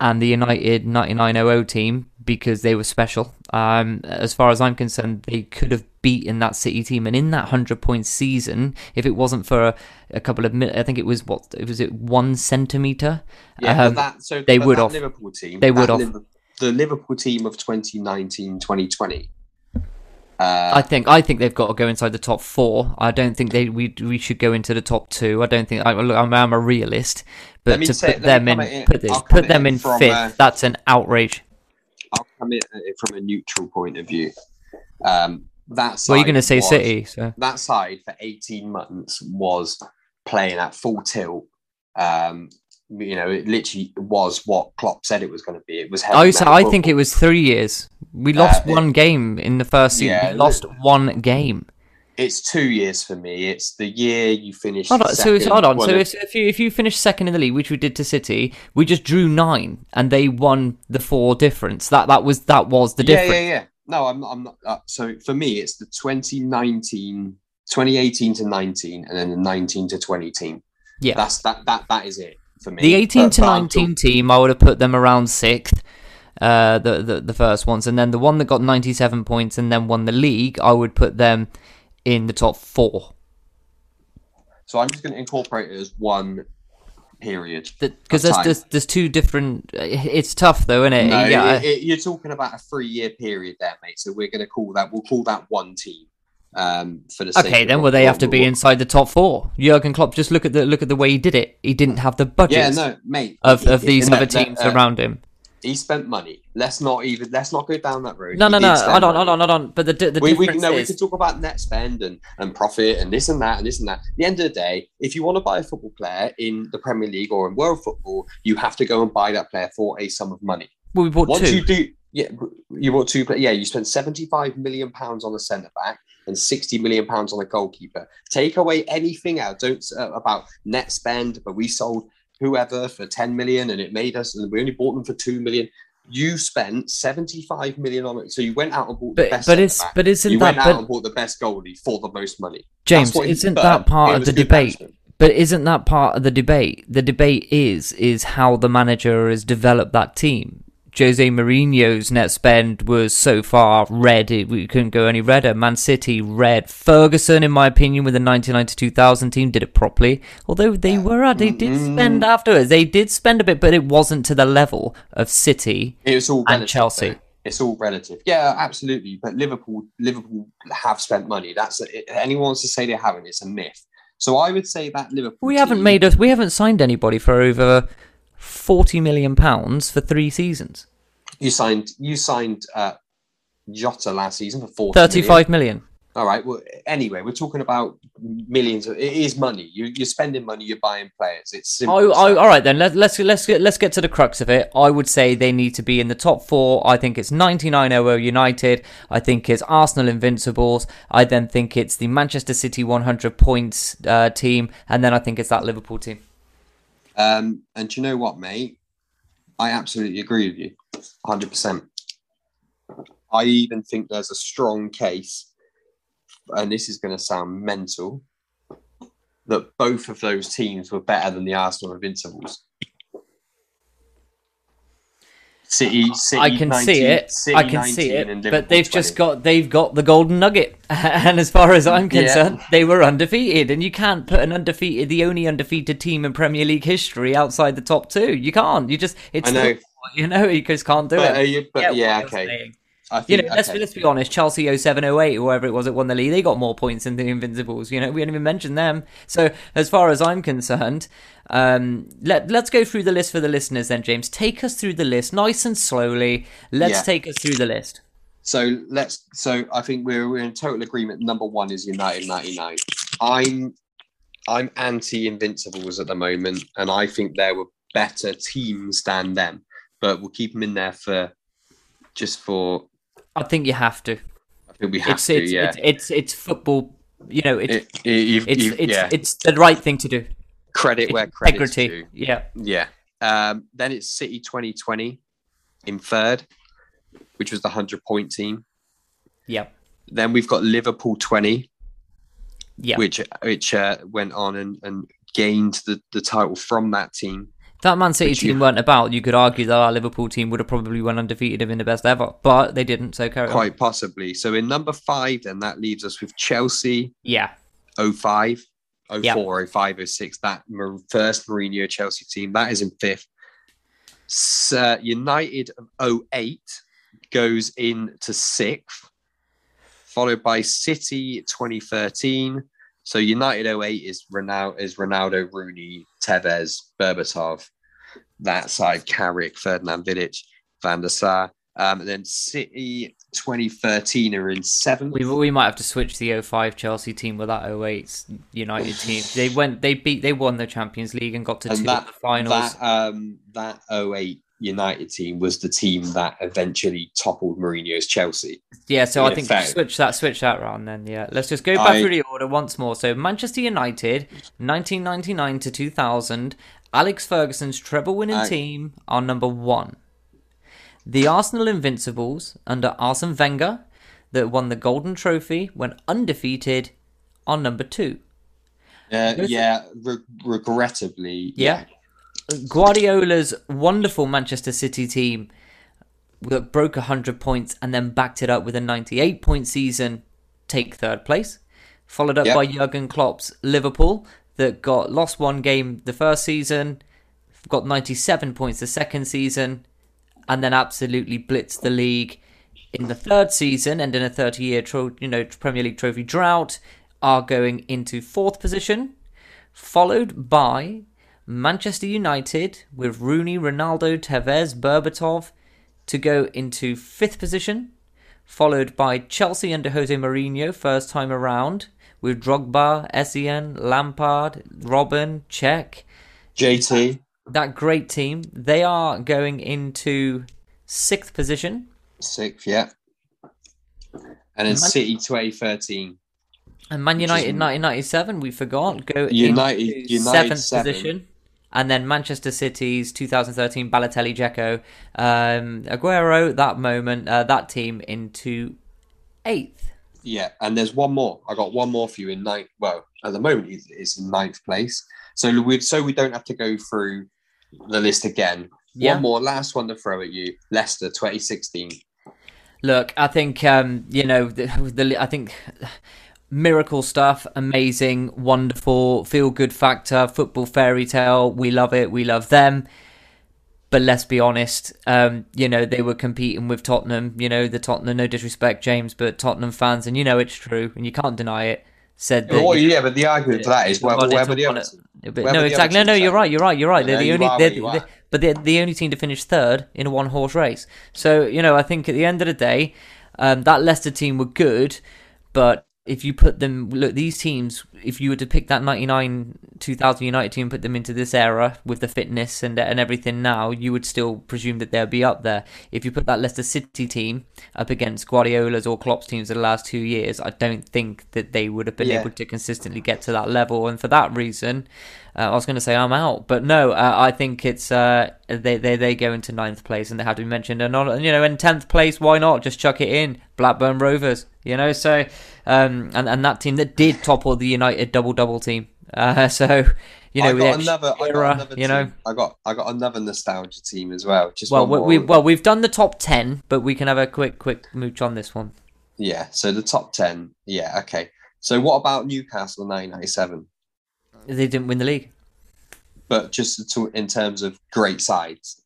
and the United 9900 team because they were special. Um, as far as I'm concerned, they could have beaten that City team, and in that hundred point season, if it wasn't for a, a couple of I think it was what it was it one centimeter. Yeah, Um, that so they would that have. Liverpool team. They would that have. The Liverpool team of 2019, 2020. Uh, I think I think they've got to go inside the top four. I don't think they we we should go into the top two. I don't think I, look, I'm, I'm a realist, but to say- put them in, it- put this, put them in fifth. uh, that's an outrage. I'll come in from a neutral point of view. Um, that side Well, you're going to say was- City, so That side for 18 months was playing at full tilt. Um, you know, it literally was what Klopp said it was going to be. It was. heavy I, so I think it was three years. We lost Uh, it- one game in the first season. Yeah, we lost one game. It's two years for me. It's the year you finish. Hold on, so it's, hold on. So if, if you if you finish second in the league, which we did to City, we just drew nine, and they won the four difference. That that was that was the difference. yeah, yeah, yeah. No, I'm, I'm not. Uh, so for me, it's the 2019, 2018 to 19, and then the 19 to 20 team. Yeah. That's that. That that is it for me. The 18 But- to but 19 talk- team, I would have put them around sixth. Uh, the, the the first ones, and then the one that got 97 points and then won the league, I would put them in the top four. So I'm just going to incorporate it as one period. Because of there's, there's there's two different. It's tough though, isn't it? No, yeah, it- it- you're talking about a three-year period there, mate. So we're going to call that. We'll call that one team. Um, for the sake Okay, then well they have to be inside the top four. Jurgen Klopp, just look at the look at the way he did it. He didn't have the budget Yeah, no, mate. of, of these other teams uh, around him. He spent money. Let's not even let's not go down that road. No, no, no. Hold on, hold on, hold on. But the the we, we, difference no, we can talk about net spend and, and profit and this and that and this and that. At the end of the day, if you want to buy a football player in the Premier League or in world football, you have to go and buy that player for a sum of money. well, we bought Once two. you do, yeah, you bought two. Yeah, you spent seventy-five million pounds on a centre back and sixty million pounds on a goalkeeper. Take away anything else. Don't uh, about net spend, but we sold whoever for ten million and it made us, and we only bought them for two million. You spent seventy-five million on it, so you went out and bought the But best. but it's but isn't you that went out and bought the best goalie for the most money. James he- isn't but that part of the debate? management. But isn't that part of the debate? The debate is is how the manager has developed that team. Jose Mourinho's net spend was so far red, it, we couldn't go any redder. Man City, red. Ferguson, in my opinion, with the 1990-2000 team, did it properly. Although they were, they did Mm-hmm. spend afterwards. They did spend a bit, but it wasn't to the level of City It's all and Chelsea. though. It's all relative. Yeah, absolutely. But Liverpool, Liverpool have spent money. That's anyone wants to say they haven't. It's a myth. So I would say that Liverpool. We haven't team- made us. We haven't signed anybody for over forty million pounds for three seasons. You signed. You signed uh, Jota last season for forty. Thirty-five million. All right. Well, anyway, we're talking about millions. Of, it is money. You, you're spending money. You're buying players. It's simple. Oh, as oh, all right then. Let, let's let's get let's get to the crux of it. I would say they need to be in the top four. I think it's 99-0 United. I think it's Arsenal Invincibles. I then think it's the Manchester City 100 points uh, team, and then I think it's that Liverpool team. Um, and do you know what, mate? I absolutely agree with you, hundred percent. I even think there's a strong case, and this is going to sound mental, that both of those teams were better than the Arsenal Invincibles. City, City I can 19 see it. City I can see it. But they've just got they've got the golden nugget, and as far as I'm Yeah. concerned, they were undefeated. And you can't put an undefeated, the only undefeated team in Premier League history outside the top two. You can't. You just it's I know. football, you know you just can't do But, it. you, but yeah, okay. I You think, know, let's let's be honest. Chelsea 07, 08, whoever it was that won the league, they got more points than the Invincibles. You know, we didn't even mention them. So, as far as I'm concerned, um, let let's go through the list for the listeners. Then, James, take us through the list, nice and slowly. Let's Yeah. take us through the list. So let's. So I think we're we're in total agreement. Number one is United '99. I'm I'm anti Invincibles at the moment, and I think there were better teams than them. But we'll keep them in there for just for. I think you have to. I think we have It's to. it's, yeah. it's it's it's football. You know, it's It- it- you've- it's you've- it's yeah. it's the right thing to do. credit It's where credit's integrity. due. Yeah. Yeah. Um, then it's City 2020 in third, which was the hundred point team. Yep. Then we've got Liverpool 20, Yeah. which which uh, went on and, and gained the, the title from that team. That Man City But you- team weren't about. You could argue that our Liverpool team would have probably won undefeated and been the best ever, but they didn't. So carry on. Quite possibly. So in number five, then that leaves us with Chelsea Yeah. 05, 04, Yep. 05, 06. That first Mourinho Chelsea team. That is in fifth. S- uh, United of 08 goes into sixth, followed by City 2013. So United 08 is Ronaldo, is Ronaldo, Rooney, Tevez, Berbatov. That side, Carrick, Ferdinand Vidic, Van der Sar. Um, and then City 2013 are in seventh. We, we might have to switch the 05 Chelsea team with that 08 United team. They went, they beat, they won the Champions League and got to two and of the finals. that um that 08 United team was the team that eventually toppled Mourinho's Chelsea. yeah, so I think effect- switch that, switch that round then. Yeah, let's just go back I- through the order once more. So Manchester United, 1999 to 2000, Alex Ferguson's treble-winning I- team are number one. The Arsenal Invincibles under Arsene Wenger, that won the Golden Trophy, went undefeated, are number two. Uh, yeah, re- regrettably, Yeah. Guardiola's wonderful Manchester City team that broke 100 points and then backed it up with a 98 point season take third place. Followed up Yep. by Jurgen Klopp's Liverpool that got lost one game the first season, got 97 points the second season, and then absolutely blitzed the league in the third season and in a 30 year tro- you know Premier League trophy drought are going into fourth position followed by Manchester United with Rooney, Ronaldo, Tevez, Berbatov to go into fifth position, followed by Chelsea under Jose Mourinho, first time around, with Drogba, Essien, Lampard, Robben, Cech. JT. That great team. They are going into sixth position. Sixth, yeah. And then City 2013. And Man United 1997, we forgot, go United, into United seventh seven. position. And then Manchester City's 2013 Balotelli, Dzeko, um, Aguero, that moment, uh, that team into eighth. Yeah, and there's one more. I got one more for you in ninth. Well, at the moment it's- it's in ninth place. So we so we don't have to go through the list again. Yeah. One more, last one to throw at you. Leicester 2016. Look, I think um, you know the, the I think miracle stuff, amazing, wonderful, feel good factor, football fairy tale. We love it. We love them. But let's be honest, um, you know, they were competing with Tottenham. You know, the Tottenham, no disrespect, James, but Tottenham fans, and you know it's true, and you can't deny it, said that. Oh, yeah, but the argument for that is where, Well, where were the others? it. But no, exactly. No, no, you're right. You're right. You're right. They're know the only, are they're, they're- but they're the only team to finish third in a one horse race. So you know, I think at the end of the day, um, that Leicester team were good, but if you put them, look, these teams, if you were to pick that 99 2000 United team, and put them into this era with the fitness and and everything now, you would still presume that they'll be up there. If you put that Leicester City team up against Guardiola's or Klopp's teams of the last two years, I don't think that they would have been Yeah. able to consistently get to that level. And for that reason, uh, I was going to say I'm out, but no, uh, I think it's uh, they they they go into ninth place and they have to be mentioned. And on, you know, in tenth place, why not just chuck it in Blackburn Rovers? You know, so um, and and that team that did topple the United double double team. Uh, so you know, I got the another. I got another. you know. team. I got. I got another nostalgia team as well. Just Well, we, we well we've done the top ten, but we can have a quick quick mooch on this one. yeah. So the top ten. Yeah. Okay. So what about Newcastle 1997? They didn't win the league. But just to, in terms of great sides.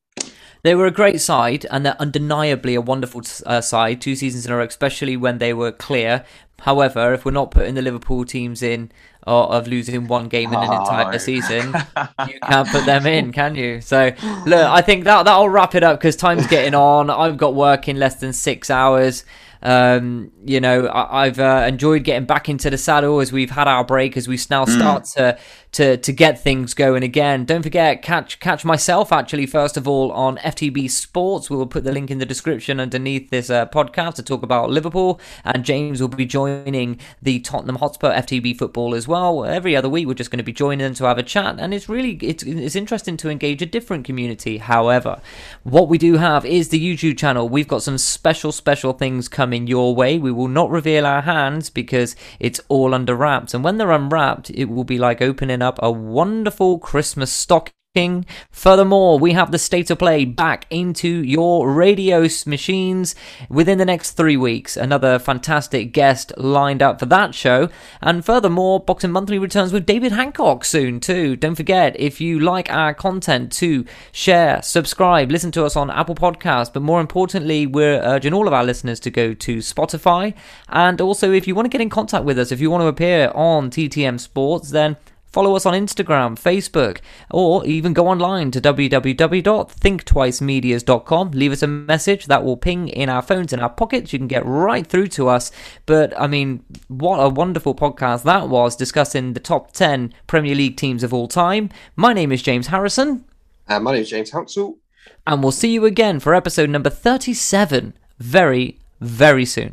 They were a great side, and they're undeniably a wonderful uh, side. Two seasons in a row, especially when they were clear. However, if we're not putting the Liverpool teams in or of losing one game in an entire Oh. season, you can't put them in, can you? So, look, I think that that'll wrap it up because time's getting on. I've got work in less than six hours. Um, you know, I, I've uh, enjoyed getting back into the saddle as we've had our break, as we now start to to to get things going again. Don't forget, catch catch myself actually first of all on FTB Sports. We will put the link in the description underneath this uh, podcast to talk about Liverpool, and James will be joining the Tottenham Hotspur FTB football as well. Every other week, we're just going to be joining them to have a chat, and it's really it's it's interesting to engage a different community. However, what we do have is the YouTube channel. We've got some special special things coming your way. We will not reveal our hands because it's all under wraps, and when they're unwrapped, it will be like opening up a wonderful Christmas stocking. Furthermore, we have the state of play back into your radio machines within the next three weeks. Another fantastic guest lined up for that show. And furthermore, Boxing Monthly returns with David Hancock soon, too. Don't forget, if you like our content, to share, subscribe, listen to us on Apple Podcasts. But more importantly, we're urging all of our listeners to go to Spotify. And also, if you want to get in contact with us, if you want to appear on TTM Sports, then Follow us on Instagram, Facebook, or even go online to www.thinktwicemedias.com. Leave us a message that will ping in our phones in our pockets. You can get right through to us. But I mean, what a wonderful podcast that was discussing the top 10 Premier League teams of all time. My name is James Harrison, And my name is James Hansel. and we'll see you again for episode number 37 very, very soon.